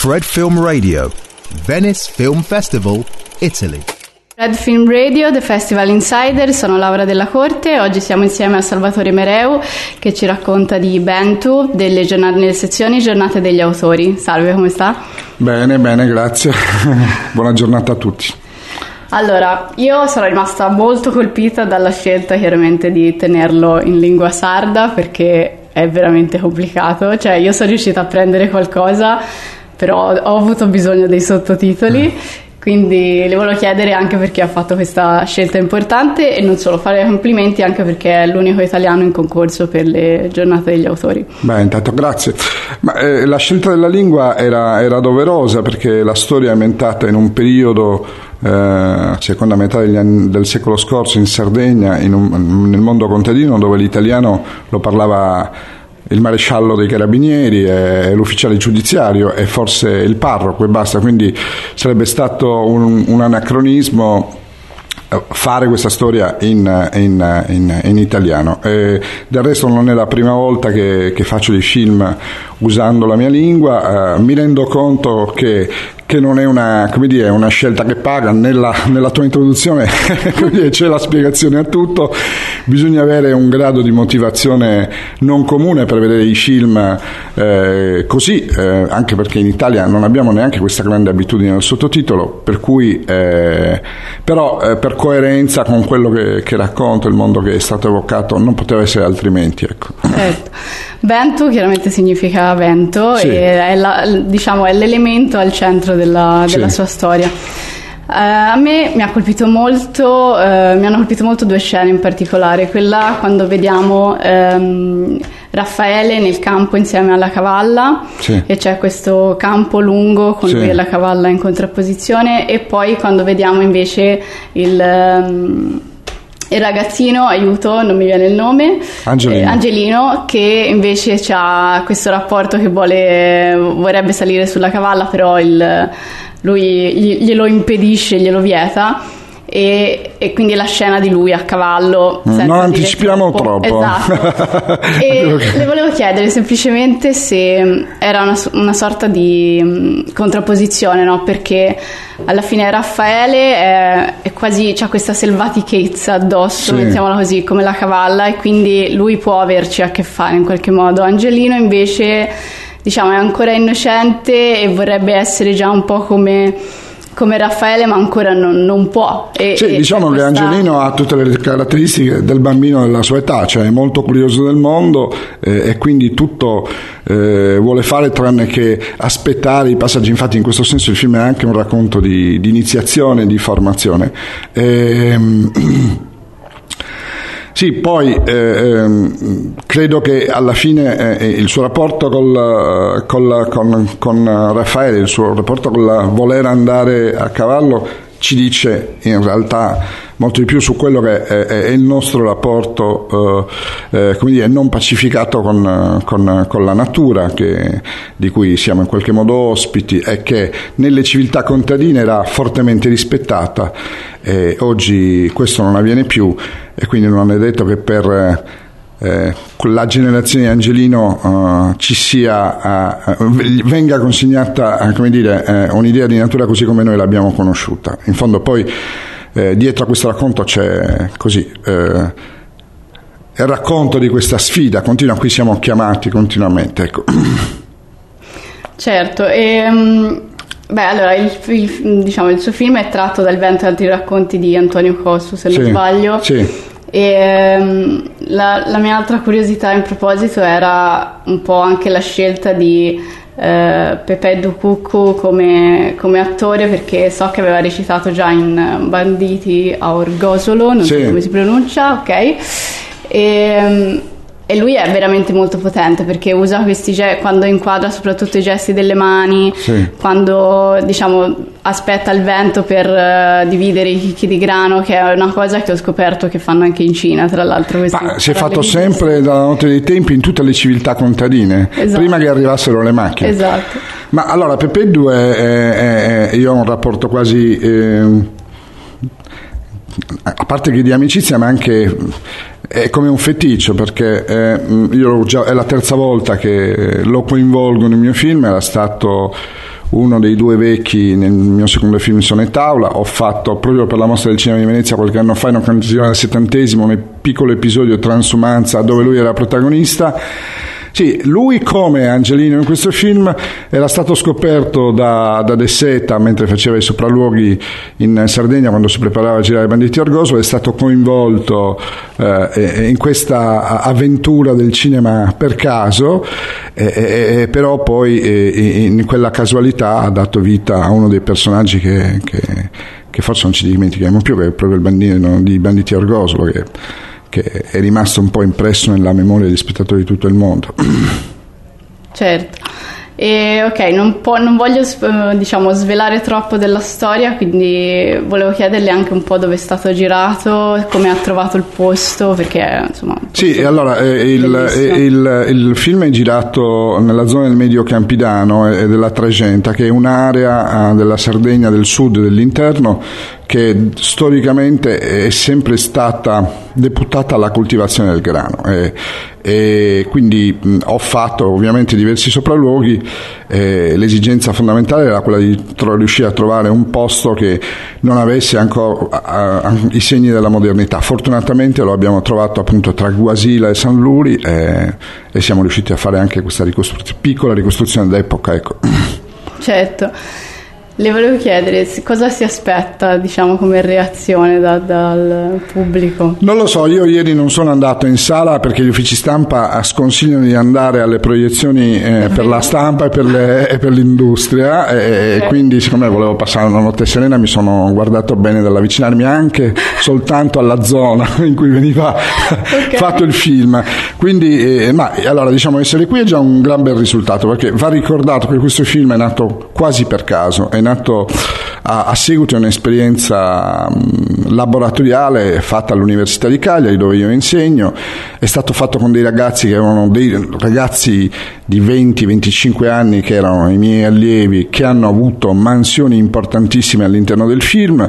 Fred Film Radio, Venice Film Festival, Italy. Red Film Radio, The Festival Insider, sono Laura Della Corte, oggi siamo insieme a Salvatore Mereu che ci racconta di Bentu, delle, giornate, nelle sezioni Giornate degli Autori. Salve, come sta? Bene, bene, grazie. Buona giornata a tutti. Allora, io sono rimasta molto colpita dalla scelta chiaramente di tenerlo in lingua sarda perché è veramente complicato, cioè io sono riuscita a prendere qualcosa, però ho avuto bisogno dei sottotitoli. Mm quindi le volevo chiedere anche perché ha fatto questa scelta importante e non solo fare complimenti anche perché è l'unico italiano in concorso per le giornate degli autori. Beh, intanto grazie. Ma, eh, la scelta della lingua era, era, doverosa perché la storia è ambientata in un periodo, eh, seconda metà anni, del secolo scorso in Sardegna, in un, nel mondo contadino dove l'italiano lo parlava il maresciallo dei carabinieri, è l'ufficiale giudiziario e forse il parroco e basta, quindi sarebbe stato un, un anacronismo eh, fare questa storia in, in, in, in italiano. E del resto non è la prima volta che, che faccio dei film usando la mia lingua, uh, mi rendo conto che che non è una, dire, una scelta che paga, nella, nella tua introduzione c'è la spiegazione a tutto, bisogna avere un grado di motivazione non comune per vedere i film eh, così, eh, anche perché in Italia non abbiamo neanche questa grande abitudine del sottotitolo, per cui eh, però eh, per coerenza con quello che, che, racconto, il mondo che è stato evocato, non poteva essere altrimenti. Ecco. Certo. Vento chiaramente significa vento sì. e è, la, diciamo, è l'elemento al centro della, della sì. sua storia. Uh, a me mi, ha colpito molto, uh, mi hanno colpito molto due scene in particolare, quella quando vediamo um, Raffaele nel campo insieme alla cavalla sì. e c'è questo campo lungo con sì. lui e la cavalla in contrapposizione e poi quando vediamo invece il... Um, il ragazzino, aiuto, non mi viene il nome, Angelino, eh, Angelino che invece ha questo rapporto che vuole, vorrebbe salire sulla cavalla, però il, lui glielo impedisce, glielo vieta e, e, quindi la scena di lui a cavallo. Mm, non anticipiamo troppo. Esatto. e le volevo chiedere semplicemente se era una, una sorta di um, contrapposizione, no? perché alla fine Raffaele è, è quasi, ha questa selvatichezza addosso, sì. mettiamola così, come la cavalla, e quindi lui può averci a che fare in qualche modo. Angelino invece diciamo è ancora innocente e vorrebbe essere già un po' come come Raffaele ma ancora non, non può. E, sì, diciamo questa... che Angelino ha tutte le caratteristiche del bambino della sua età, cioè è molto curioso del mondo eh, e quindi tutto eh, vuole fare tranne che aspettare i passaggi, infatti in questo senso il film è anche un racconto di, di iniziazione, di formazione. E, ehm, Sì, poi eh, ehm, credo che alla fine eh, il suo rapporto col, col, con, con, Raffaele, il suo rapporto con la voler andare a cavallo ci dice in realtà molto di più su quello che è, è il nostro rapporto eh, eh, dire, non pacificato con, con, con la natura che, di cui siamo in qualche modo ospiti e che nelle civiltà contadine era fortemente rispettata e oggi questo non avviene più e quindi non è detto che per eh, la generazione di Angelino ci sia, uh, venga consegnata uh, dire, un'idea di natura così come noi l'abbiamo conosciuta. In fondo poi dietro a questo racconto c'è così il racconto di questa sfida continua a cui siamo chiamati continuamente. Ecco. Certo, e, um, beh, allora il, il, diciamo, il, suo film è tratto dal vento e altri racconti di Antonio Costu, se non sbaglio. Sì. E um, la, la, mia altra curiosità in proposito era un po' anche la scelta di uh, Pepe Ducuccu come, come, attore perché so che aveva recitato già in Banditi a Orgosolo, non sì. so come si pronuncia, ok? E, um, e lui è veramente molto potente perché usa questi gesti quando inquadra soprattutto i gesti delle mani, sì. quando diciamo aspetta il vento per uh, dividere i chicchi di grano, che è una cosa che ho scoperto che fanno anche in Cina, tra l'altro. Ma si è fatto sempre dalla notte dei tempi in tutte le civiltà contadine, esatto. prima che arrivassero le macchine. Esatto. Ma allora è, è, è, io ho un rapporto quasi... Eh, a parte che di amicizia, ma anche è come un feticcio perché eh, già, è la terza volta che lo coinvolgo nel mio film, era stato uno dei due vecchi nel mio secondo film Sonetta Aula, ho fatto proprio per la mostra del cinema di Venezia qualche anno fa in occasione del settantesimo un piccolo episodio Transumanza dove lui era protagonista sì, lui come Angelino in questo film era stato scoperto da, da De Seta mentre faceva i sopralluoghi in Sardegna quando si preparava a girare Banditi Orgoso, è stato coinvolto eh, in questa avventura del cinema per caso, eh, eh, però poi in quella casualità ha dato vita a uno dei personaggi che, che, che forse non ci dimentichiamo più, che è proprio il bandino di Banditi Orgosolo. Che, che è rimasto un po' impresso nella memoria degli spettatori di tutto il mondo. Certo. E, ok, non, po- non voglio diciamo, svelare troppo della storia, quindi volevo chiederle anche un po' dove è stato girato, come ha trovato il posto, perché insomma... Sì, allora eh, il, eh, il, il, film è girato nella zona del Medio Campidano e della Tregenta, che è un'area eh, della Sardegna del sud dell'interno che storicamente è sempre stata deputata alla coltivazione del grano. E, e quindi mh, ho fatto ovviamente diversi sopralluoghi e l'esigenza fondamentale era quella di tro- riuscire a trovare un posto che non avesse ancora a, a, i segni della modernità. Fortunatamente lo abbiamo trovato appunto tra Guasila e San Luri e, e siamo riusciti a fare anche questa ricostruz- piccola ricostruzione d'epoca ecco. certo le volevo chiedere cosa si aspetta, diciamo, come reazione da, dal pubblico. Non lo so, io ieri non sono andato in sala perché gli uffici stampa sconsigliano di andare alle proiezioni eh, per la stampa e per, le, e per l'industria e, okay. quindi siccome volevo passare una notte serena mi sono guardato bene dall'avvicinarmi anche soltanto alla zona in cui veniva okay. fatto il film. Quindi, eh, ma allora diciamo essere qui è già un gran bel risultato perché va ricordato che questo film è nato quasi per caso, è nato a, a seguito di un'esperienza mh, laboratoriale fatta all'Università di Cagliari dove io insegno, è stato fatto con dei ragazzi che erano dei ragazzi di 20-25 anni che erano i miei allievi che hanno avuto mansioni importantissime all'interno del film.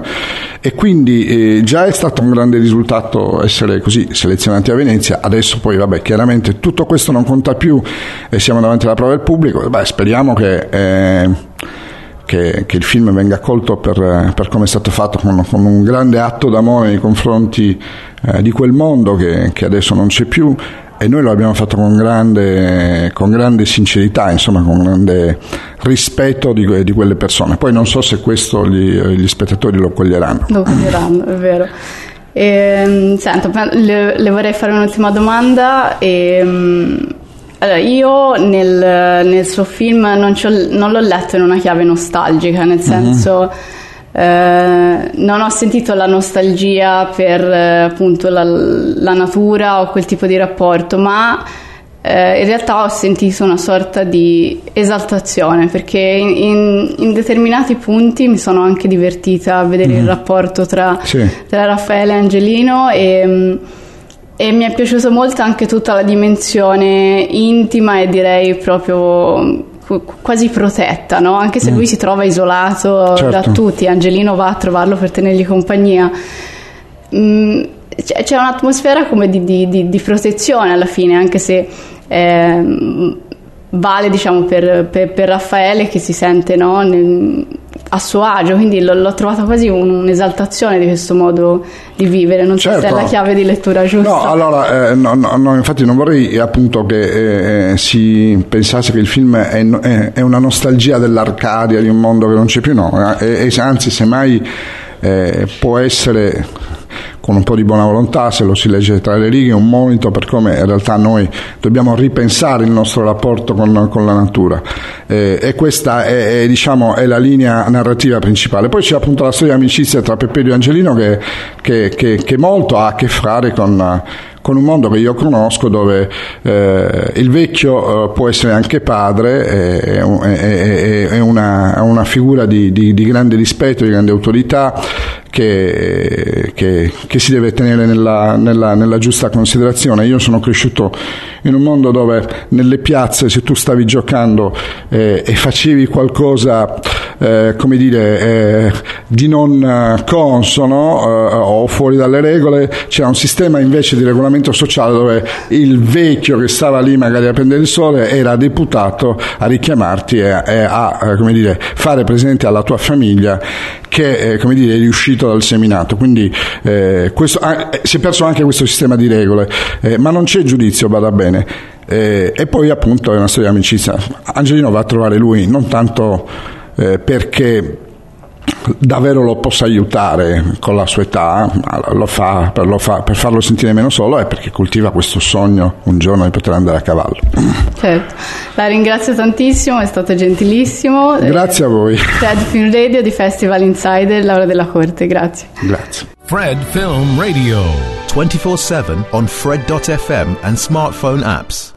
E quindi eh, già è stato un grande risultato essere così selezionati a Venezia, adesso poi vabbè chiaramente tutto questo non conta più e siamo davanti alla prova del pubblico, beh, speriamo che... Eh, che, che il film venga accolto per, per come è stato fatto, con, con, un grande atto d'amore nei confronti eh, di quel mondo che, che adesso non c'è più e noi lo abbiamo fatto con grande, con grande sincerità, insomma, con grande rispetto di, di, quelle persone. Poi non so se questo gli, gli spettatori lo coglieranno. Lo coglieranno, è vero. E, ehm, sento, le, le, vorrei fare un'ultima domanda. E, ehm, allora, io nel, nel suo film non, non, l'ho letto in una chiave nostalgica, nel mhm. senso uh-huh. eh, non ho sentito la nostalgia per eh, appunto la, la, natura o quel tipo di rapporto, ma eh, in realtà ho sentito una sorta di esaltazione perché in, in, in determinati punti mi sono anche divertita a vedere uh-huh. il mhm. rapporto tra, sì. tra, Raffaele e Angelino e mm, e mi è piaciuta molto anche tutta la dimensione intima e direi proprio quasi protetta, no? anche se mm. lui si trova isolato certo. da tutti, Angelino va a trovarlo per tenergli compagnia. Mm, c'è un'atmosfera come di, di, di, protezione alla fine, anche se eh, vale diciamo, per, per, per, Raffaele che si sente no? Nel, a suo agio, quindi l'ho, l'ho trovata quasi un, un'esaltazione di questo modo di vivere, non so certo. se è la certo. chiave di lettura giusta. No, allora, eh, no, no, no, infatti non vorrei appunto che eh, si pensasse che il film è, è, è, una nostalgia dell'Arcadia, di un mondo che non c'è più, no, eh, anzi semmai eh, può essere con un po' di buona volontà, se lo si legge tra le righe, un monito per come in realtà noi dobbiamo ripensare il nostro rapporto con, con la natura. Eh, e questa è, è, diciamo, è, la linea narrativa principale. Poi c'è appunto la storia di amicizia tra Pepperio e Angelino che, che, che, che molto ha a che fare con con un mondo che io conosco dove eh, il vecchio eh, può essere anche padre, è, è, è una, una, figura di, di, di, grande rispetto, di grande autorità che, che, che si deve tenere nella, nella, nella, giusta considerazione. Io sono cresciuto in un mondo dove nelle piazze se tu stavi giocando eh, e facevi qualcosa eh, come dire, eh, di non eh, consono eh, o fuori dalle regole, c'era un sistema invece di regolamento sociale dove il vecchio che stava lì magari a prendere il sole era deputato a richiamarti e, e a come dire, fare presente alla tua famiglia che come dire, è riuscito dal seminato. Quindi questo, ah, si è perso anche questo sistema di regole, ma non c'è giudizio, vada bene. Eh, e poi appunto è una storia di amicizia. Angelino va a trovare lui non tanto eh, perché davvero lo possa aiutare con la sua età, lo fa per, lo fa per, farlo sentire meno solo e perché coltiva questo sogno un giorno di poter andare a cavallo. Certo, la ringrazio tantissimo, è stato gentilissimo. Grazie a voi. Fred Film Radio di Festival Insider, Laura della Corte, grazie. Grazie. Fred Film Radio 24/7 on fred.fm and smartphone apps.